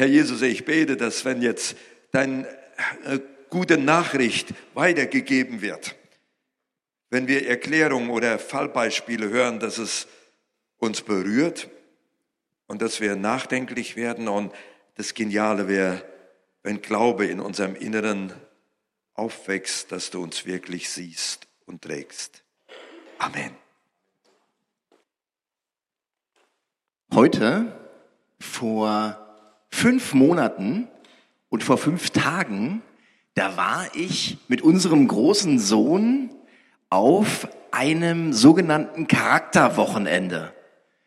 Herr Jesus, ich bete, dass wenn jetzt deine äh, gute Nachricht weitergegeben wird, wenn wir Erklärungen oder Fallbeispiele hören, dass es uns berührt und dass wir nachdenklich werden und das Geniale wäre, wenn Glaube in unserem Inneren aufwächst, dass du uns wirklich siehst und trägst. Amen. Heute, vor fünf Monaten und vor fünf Tagen, da war ich mit unserem großen Sohn auf einem sogenannten Charakterwochenende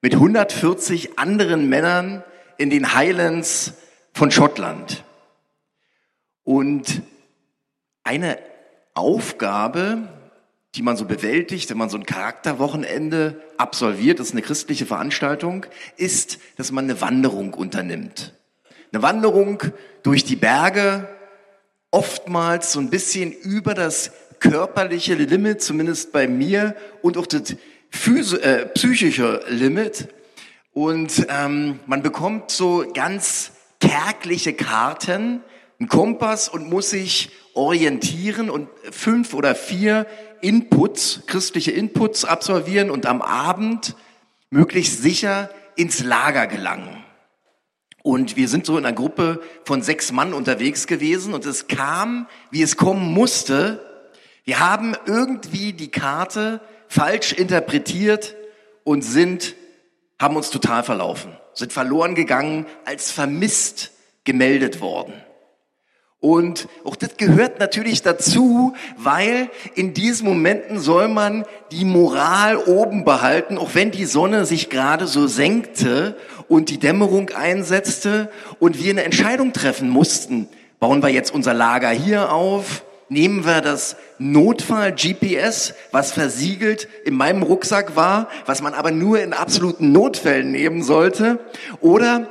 mit 140 anderen Männern in den Highlands von Schottland. Und eine Aufgabe, die man so bewältigt, wenn man so ein Charakterwochenende absolviert, das ist eine christliche Veranstaltung, ist, dass man eine Wanderung unternimmt. Eine Wanderung durch die Berge, oftmals so ein bisschen über das körperliche Limit, zumindest bei mir, und auch das äh, psychische Limit. Und ähm, man bekommt so ganz kärgliche Karten, einen Kompass und muss sich orientieren und fünf oder vier Inputs, christliche Inputs absolvieren und am Abend möglichst sicher ins Lager gelangen. Und wir sind so in einer Gruppe von sechs Mann unterwegs gewesen und es kam, wie es kommen musste. Wir haben irgendwie die Karte falsch interpretiert und sind, haben uns total verlaufen, sind verloren gegangen, als vermisst gemeldet worden. Und auch das gehört natürlich dazu, weil in diesen Momenten soll man die Moral oben behalten, auch wenn die Sonne sich gerade so senkte und die Dämmerung einsetzte und wir eine Entscheidung treffen mussten. Bauen wir jetzt unser Lager hier auf? Nehmen wir das Notfall-GPS, was versiegelt in meinem Rucksack war, was man aber nur in absoluten Notfällen nehmen sollte? Oder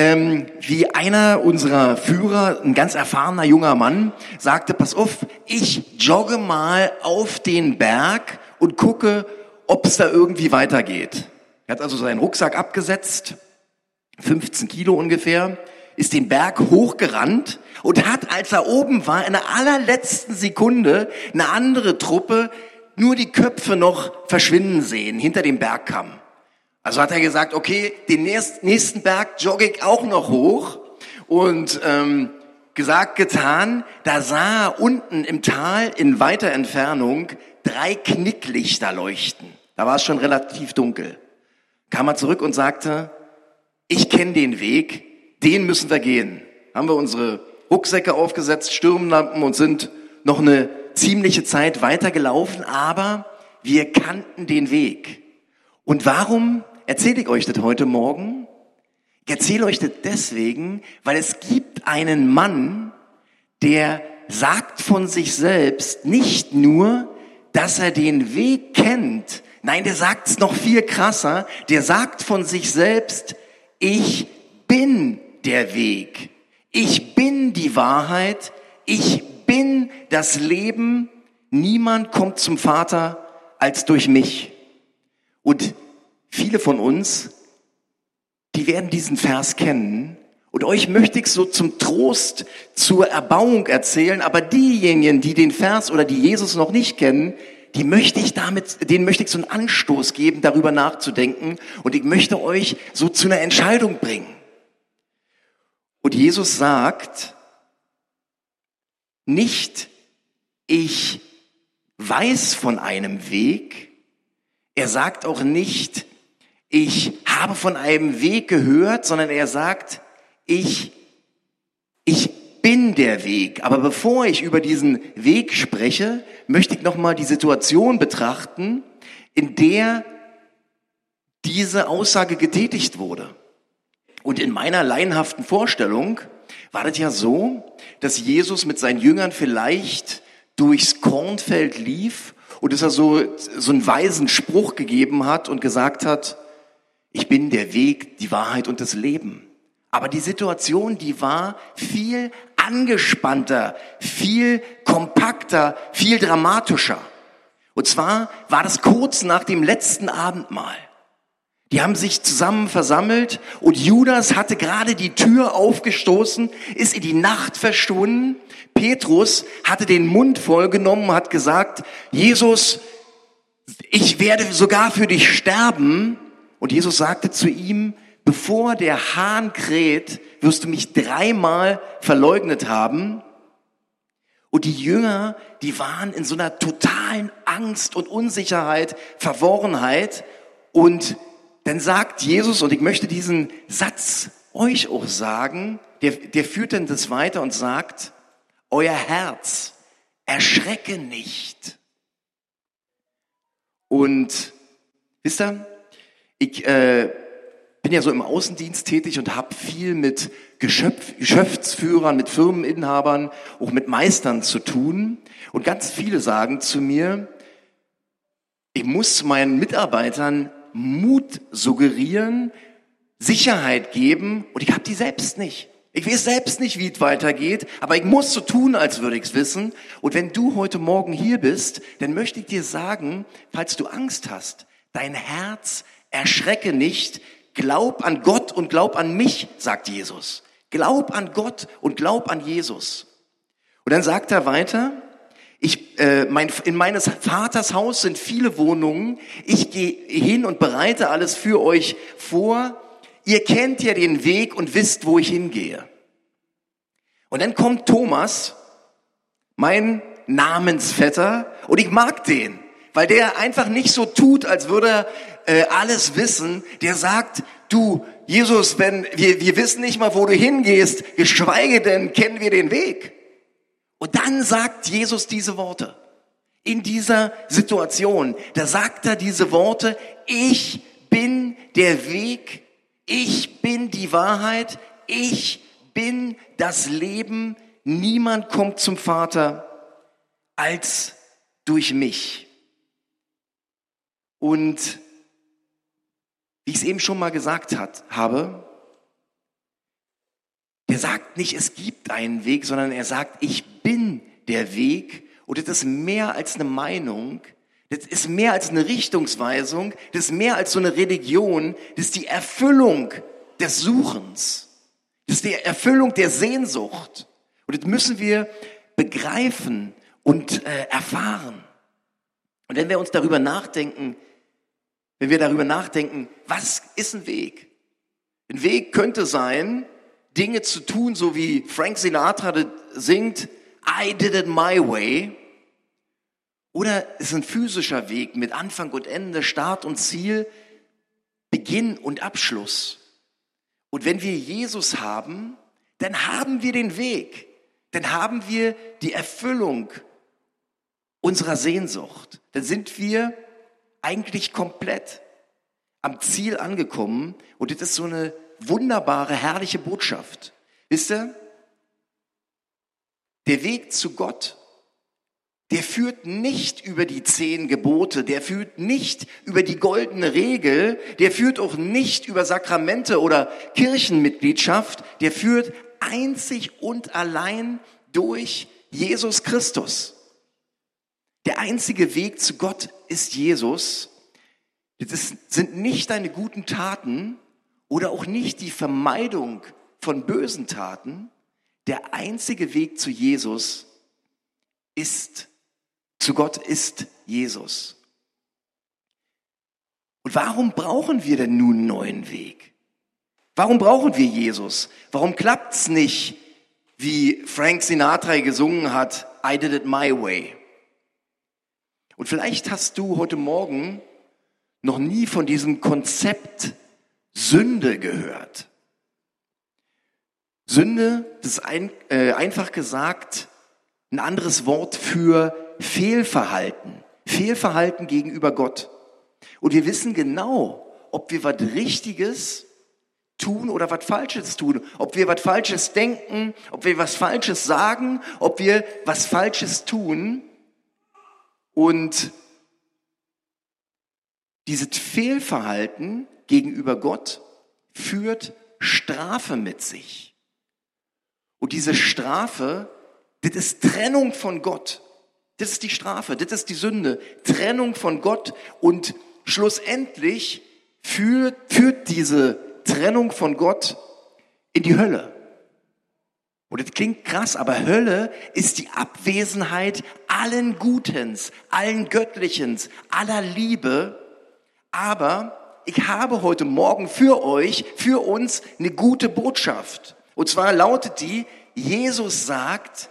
ähm, wie einer unserer Führer, ein ganz erfahrener junger Mann, sagte, pass auf, ich jogge mal auf den Berg und gucke, ob es da irgendwie weitergeht. Er hat also seinen Rucksack abgesetzt, 15 Kilo ungefähr, ist den Berg hochgerannt und hat, als er oben war, in der allerletzten Sekunde eine andere Truppe nur die Köpfe noch verschwinden sehen hinter dem Bergkamm. Also hat er gesagt, okay, den nächsten Berg jogge ich auch noch hoch. Und ähm, gesagt, getan, da sah er unten im Tal in weiter Entfernung drei Knicklichter leuchten. Da war es schon relativ dunkel. Kam er zurück und sagte, ich kenne den Weg, den müssen wir gehen. Haben wir unsere Rucksäcke aufgesetzt, Sturmlampen und sind noch eine ziemliche Zeit weitergelaufen, aber wir kannten den Weg. Und warum erzähle ich euch das heute Morgen? Ich erzähle euch das deswegen, weil es gibt einen Mann, der sagt von sich selbst nicht nur, dass er den Weg kennt, nein, der sagt es noch viel krasser, der sagt von sich selbst, ich bin der Weg, ich bin die Wahrheit, ich bin das Leben, niemand kommt zum Vater als durch mich. Und viele von uns, die werden diesen Vers kennen. Und euch möchte ich so zum Trost, zur Erbauung erzählen, aber diejenigen, die den Vers oder die Jesus noch nicht kennen, die möchte ich damit, denen möchte ich so einen Anstoß geben, darüber nachzudenken. Und ich möchte euch so zu einer Entscheidung bringen. Und Jesus sagt nicht, ich weiß von einem Weg. Er sagt auch nicht, ich habe von einem Weg gehört, sondern er sagt, ich, ich bin der Weg. Aber bevor ich über diesen Weg spreche, möchte ich nochmal die Situation betrachten, in der diese Aussage getätigt wurde. Und in meiner laienhaften Vorstellung war das ja so, dass Jesus mit seinen Jüngern vielleicht durchs Kornfeld lief und dass er so, so einen weisen Spruch gegeben hat und gesagt hat, ich bin der Weg, die Wahrheit und das Leben. Aber die Situation, die war viel angespannter, viel kompakter, viel dramatischer. Und zwar war das kurz nach dem letzten Abendmahl. Die haben sich zusammen versammelt und Judas hatte gerade die Tür aufgestoßen, ist in die Nacht verschwunden. Petrus hatte den Mund vollgenommen, hat gesagt, Jesus, ich werde sogar für dich sterben. Und Jesus sagte zu ihm, bevor der Hahn kräht, wirst du mich dreimal verleugnet haben. Und die Jünger, die waren in so einer totalen Angst und Unsicherheit, Verworrenheit. Und dann sagt Jesus, und ich möchte diesen Satz euch auch sagen, der, der führt dann das weiter und sagt, euer Herz erschrecke nicht. Und wisst ihr, ich äh, bin ja so im Außendienst tätig und habe viel mit Geschöpf, Geschäftsführern, mit Firmeninhabern, auch mit Meistern zu tun. Und ganz viele sagen zu mir, ich muss meinen Mitarbeitern Mut suggerieren, Sicherheit geben und ich habe die selbst nicht. Ich weiß selbst nicht, wie es weitergeht, aber ich muss so tun, als würde ich es wissen. Und wenn du heute Morgen hier bist, dann möchte ich dir sagen, falls du Angst hast, dein Herz erschrecke nicht, glaub an Gott und glaub an mich, sagt Jesus. Glaub an Gott und glaub an Jesus. Und dann sagt er weiter, ich, äh, mein, in meines Vaters Haus sind viele Wohnungen. Ich gehe hin und bereite alles für euch vor. Ihr kennt ja den Weg und wisst, wo ich hingehe. Und dann kommt Thomas, mein Namensvetter, und ich mag den, weil der einfach nicht so tut, als würde er äh, alles wissen. Der sagt, du, Jesus, wenn wir, wir wissen nicht mal, wo du hingehst, geschweige denn kennen wir den Weg. Und dann sagt Jesus diese Worte. In dieser Situation, da sagt er diese Worte, ich bin der Weg, ich bin die Wahrheit, ich bin das Leben, niemand kommt zum Vater als durch mich. Und wie ich es eben schon mal gesagt hat, habe, der sagt nicht, es gibt einen Weg, sondern er sagt, ich bin der Weg. Und das ist mehr als eine Meinung, das ist mehr als eine Richtungsweisung, das ist mehr als so eine Religion, das ist die Erfüllung des Suchens, das ist die Erfüllung der Sehnsucht. Und das müssen wir begreifen und äh, erfahren. Und wenn wir uns darüber nachdenken, wenn wir darüber nachdenken, was ist ein Weg? Ein Weg könnte sein, Dinge zu tun, so wie Frank Sinatra singt, I did it my way. Oder es ist ein physischer Weg mit Anfang und Ende, Start und Ziel, Beginn und Abschluss. Und wenn wir Jesus haben, dann haben wir den Weg, dann haben wir die Erfüllung unserer Sehnsucht. Dann sind wir eigentlich komplett am Ziel angekommen und das ist so eine wunderbare, herrliche Botschaft. Wisst ihr? Der Weg zu Gott, der führt nicht über die zehn Gebote, der führt nicht über die goldene Regel, der führt auch nicht über Sakramente oder Kirchenmitgliedschaft, der führt einzig und allein durch Jesus Christus. Der einzige Weg zu Gott ist Jesus. Das sind nicht deine guten Taten, oder auch nicht die Vermeidung von bösen Taten, der einzige Weg zu Jesus ist, zu Gott ist Jesus. Und warum brauchen wir denn nun einen neuen Weg? Warum brauchen wir Jesus? Warum klappt's nicht, wie Frank Sinatra gesungen hat, I did it my way? Und vielleicht hast du heute Morgen noch nie von diesem Konzept Sünde gehört. Sünde, das ist ein, äh, einfach gesagt ein anderes Wort für Fehlverhalten. Fehlverhalten gegenüber Gott. Und wir wissen genau, ob wir was Richtiges tun oder was Falsches tun. Ob wir was Falsches denken, ob wir was Falsches sagen, ob wir was Falsches tun. Und dieses Fehlverhalten gegenüber Gott führt Strafe mit sich. Und diese Strafe, das ist Trennung von Gott. Das ist die Strafe, das ist die Sünde. Trennung von Gott und schlussendlich führt, führt diese Trennung von Gott in die Hölle. Und das klingt krass, aber Hölle ist die Abwesenheit allen Gutens, allen Göttlichens, aller Liebe. Aber ich habe heute Morgen für euch, für uns eine gute Botschaft. Und zwar lautet die, Jesus sagt,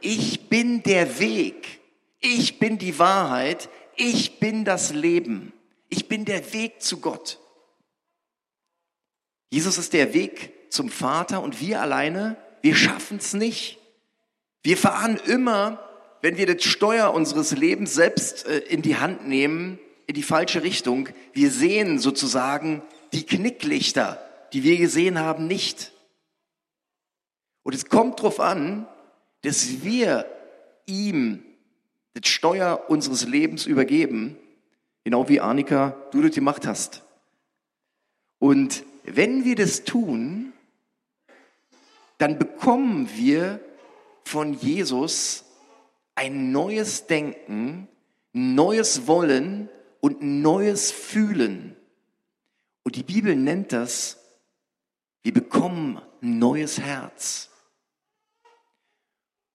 ich bin der Weg, ich bin die Wahrheit, ich bin das Leben, ich bin der Weg zu Gott. Jesus ist der Weg zum Vater und wir alleine wir schaffen es nicht. Wir fahren immer, wenn wir das Steuer unseres Lebens selbst äh, in die Hand nehmen, in die falsche Richtung. Wir sehen sozusagen die Knicklichter, die wir gesehen haben, nicht. Und es kommt darauf an, dass wir ihm das Steuer unseres Lebens übergeben, genau wie Annika, du das gemacht hast. Und wenn wir das tun, dann bekommen wir von Jesus ein neues Denken, neues Wollen und neues Fühlen. Und die Bibel nennt das, wir bekommen ein neues Herz.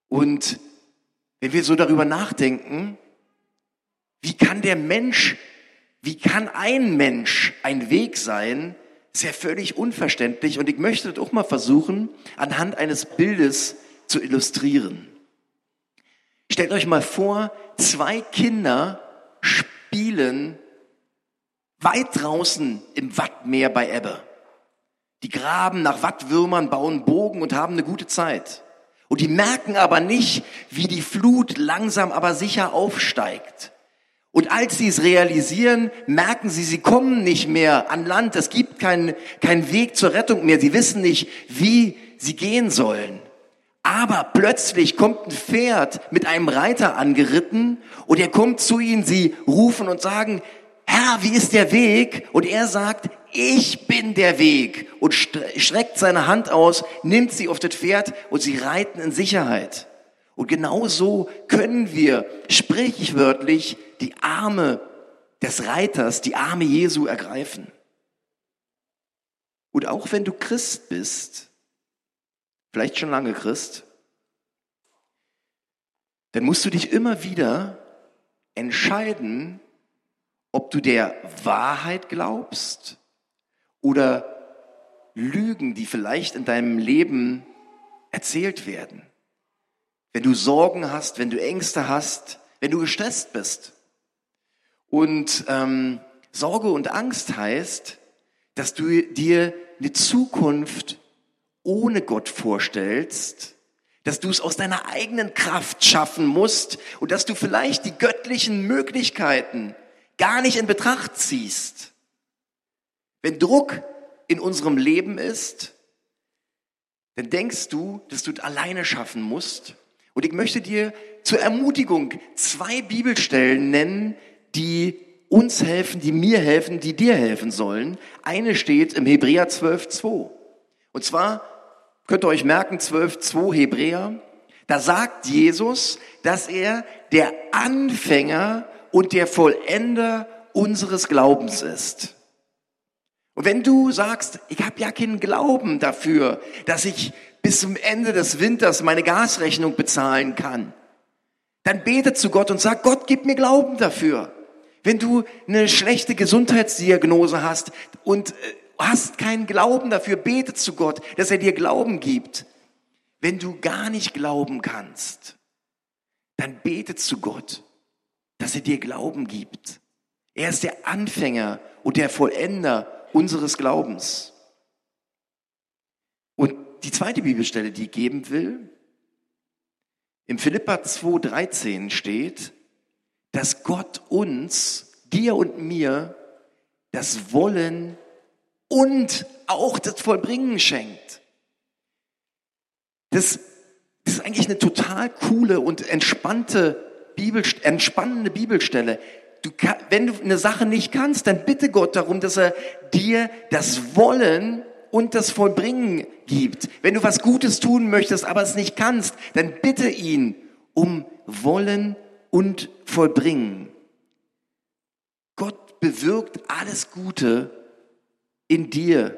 Und wenn wir so darüber nachdenken, wie kann der Mensch, wie kann ein Mensch ein Weg sein, ist ja völlig unverständlich und ich möchte das auch mal versuchen, anhand eines Bildes zu illustrieren. Stellt euch mal vor, zwei Kinder spielen weit draußen im Wattmeer bei Ebbe. Die graben nach Wattwürmern, bauen Bogen und haben eine gute Zeit. Und die merken aber nicht, wie die Flut langsam aber sicher aufsteigt. Und als sie es realisieren, merken sie, sie kommen nicht mehr an Land. Es gibt keinen keinen Weg zur Rettung mehr. Sie wissen nicht, wie sie gehen sollen. Aber plötzlich kommt ein Pferd mit einem Reiter angeritten und er kommt zu ihnen. Sie rufen und sagen, Herr, wie ist der Weg? Und er sagt, ich bin der Weg und streckt seine Hand aus, nimmt sie auf das Pferd und sie reiten in Sicherheit. Und genau so können wir sprichwörtlich die Arme des Reiters, die Arme Jesu ergreifen. Und auch wenn du Christ bist, vielleicht schon lange Christ, dann musst du dich immer wieder entscheiden, ob du der Wahrheit glaubst oder Lügen, die vielleicht in deinem Leben erzählt werden. Wenn du Sorgen hast, wenn du Ängste hast, wenn du gestresst bist. Und ähm, Sorge und Angst heißt, dass du dir eine Zukunft ohne Gott vorstellst, dass du es aus deiner eigenen Kraft schaffen musst und dass du vielleicht die göttlichen Möglichkeiten gar nicht in Betracht ziehst. Wenn Druck in unserem Leben ist, dann denkst du, dass du es alleine schaffen musst und ich möchte dir zur Ermutigung zwei Bibelstellen nennen, die uns helfen, die mir helfen, die dir helfen sollen. Eine steht im Hebräer 12.2. Und zwar könnt ihr euch merken, 12.2 Hebräer. Da sagt Jesus, dass er der Anfänger und der Vollender unseres Glaubens ist. Und wenn du sagst, ich habe ja keinen Glauben dafür, dass ich bis zum Ende des Winters meine Gasrechnung bezahlen kann, dann bete zu Gott und sag, Gott, gib mir Glauben dafür. Wenn du eine schlechte Gesundheitsdiagnose hast und äh, hast keinen Glauben dafür, bete zu Gott, dass er dir Glauben gibt. Wenn du gar nicht glauben kannst, dann bete zu Gott, dass er dir Glauben gibt. Er ist der Anfänger und der Vollender unseres Glaubens. Und die zweite Bibelstelle, die ich geben will, im Philippa 2,13 steht, dass Gott uns, dir und mir, das Wollen und auch das Vollbringen schenkt. Das, ist eigentlich eine total coole und entspannte Bibel, entspannende Bibelstelle. Du, wenn du eine Sache nicht kannst, dann bitte Gott darum, dass er dir das Wollen und das Vollbringen gibt. Wenn du was Gutes tun möchtest, aber es nicht kannst, dann bitte ihn um Wollen und Vollbringen. Gott bewirkt alles Gute in dir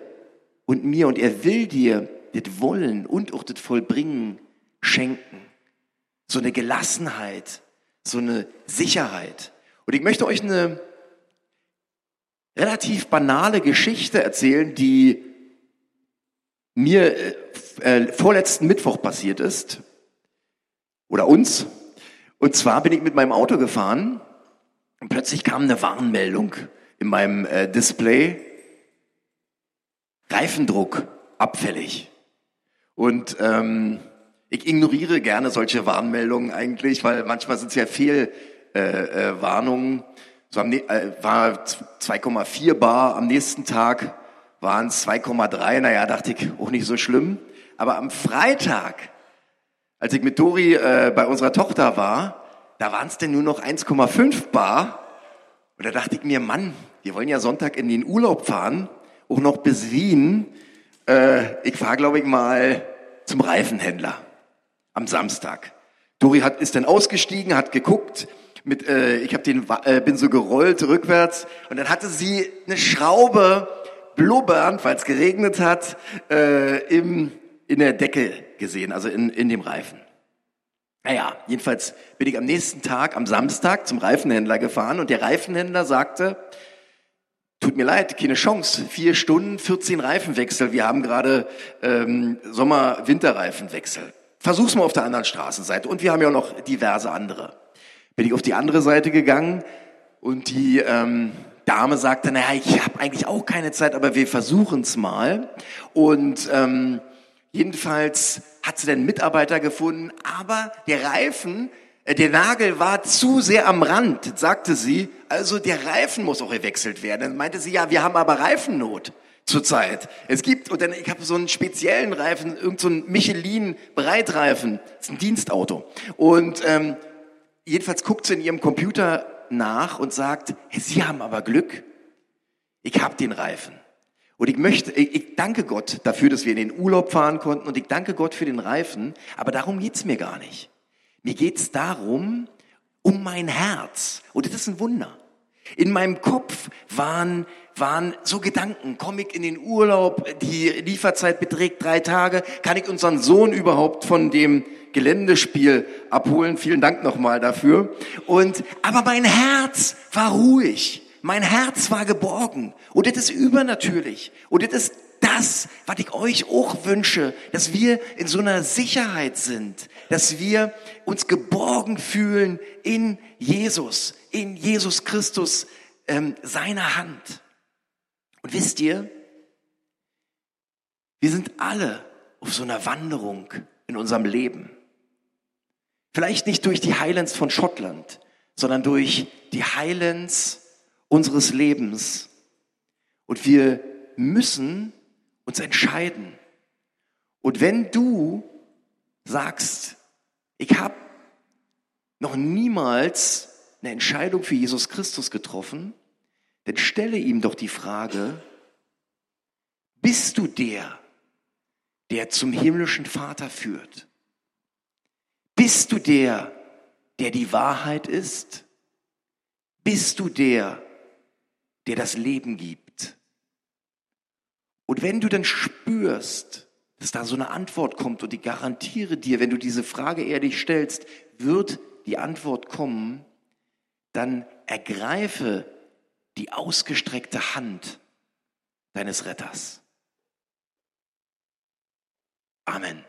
und mir und er will dir das Wollen und auch das Vollbringen schenken. So eine Gelassenheit, so eine Sicherheit. Und ich möchte euch eine relativ banale Geschichte erzählen, die mir äh, äh, vorletzten Mittwoch passiert ist. Oder uns. Und zwar bin ich mit meinem Auto gefahren und plötzlich kam eine Warnmeldung in meinem äh, Display. Reifendruck abfällig. Und ähm, ich ignoriere gerne solche Warnmeldungen eigentlich, weil manchmal sind es ja Fehlwarnungen. Äh, äh, so äh, war 2,4 Bar, am nächsten Tag waren es 2,3. Naja, dachte ich, auch nicht so schlimm. Aber am Freitag, als ich mit Dori äh, bei unserer Tochter war, da waren es denn nur noch 1,5 Bar. Und da dachte ich mir, Mann, wir wollen ja Sonntag in den Urlaub fahren, auch noch bis Wien. Äh, ich fahre, glaube ich, mal zum Reifenhändler am Samstag. Dori hat, ist dann ausgestiegen, hat geguckt, mit, äh, ich hab den, äh, bin so gerollt rückwärts und dann hatte sie eine Schraube blubbernd, weil es geregnet hat, äh, im, in der Decke gesehen, also in, in dem Reifen. Naja, jedenfalls bin ich am nächsten Tag, am Samstag, zum Reifenhändler gefahren und der Reifenhändler sagte, tut mir leid, keine Chance, vier Stunden, 14 Reifenwechsel, wir haben gerade ähm, Sommer-Winterreifenwechsel. Versuch's mal auf der anderen Straßenseite und wir haben ja auch noch diverse andere. Bin ich auf die andere Seite gegangen und die ähm, Dame sagte, naja, ich habe eigentlich auch keine Zeit, aber wir versuchen's mal. Und ähm, jedenfalls hat sie den Mitarbeiter gefunden, aber der Reifen, äh, der Nagel war zu sehr am Rand, sagte sie. Also der Reifen muss auch gewechselt werden. Dann meinte sie, ja, wir haben aber Reifennot zurzeit. Es gibt, und dann, ich habe so einen speziellen Reifen, irgendein so Michelin Breitreifen, das ist ein Dienstauto. Und ähm, jedenfalls guckt sie in ihrem Computer nach und sagt, hey, Sie haben aber Glück. Ich habe den Reifen. Und ich möchte, ich, ich, danke Gott dafür, dass wir in den Urlaub fahren konnten und ich danke Gott für den Reifen, aber darum geht's mir gar nicht. Mir geht's darum, um mein Herz. Und das ist ein Wunder. In meinem Kopf waren, waren so Gedanken, komme ich in den Urlaub, die Lieferzeit beträgt drei Tage, kann ich unseren Sohn überhaupt von dem Geländespiel abholen? Vielen Dank nochmal dafür. Und, aber mein Herz war ruhig. Mein Herz war geborgen. Und das ist übernatürlich. Und das ist das, was ich euch auch wünsche, dass wir in so einer Sicherheit sind, dass wir uns geborgen fühlen in Jesus, in Jesus Christus, ähm, seiner Hand. Und wisst ihr, wir sind alle auf so einer Wanderung in unserem Leben. Vielleicht nicht durch die Highlands von Schottland, sondern durch die Highlands unseres Lebens. Und wir müssen uns entscheiden. Und wenn du sagst, ich habe noch niemals eine Entscheidung für Jesus Christus getroffen, dann stelle ihm doch die Frage, bist du der, der zum himmlischen Vater führt? Bist du der, der die Wahrheit ist? Bist du der, der das Leben gibt? Und wenn du dann spürst, dass da so eine Antwort kommt und ich garantiere dir, wenn du diese Frage ehrlich stellst, wird die Antwort kommen, dann ergreife die ausgestreckte Hand deines Retters. Amen.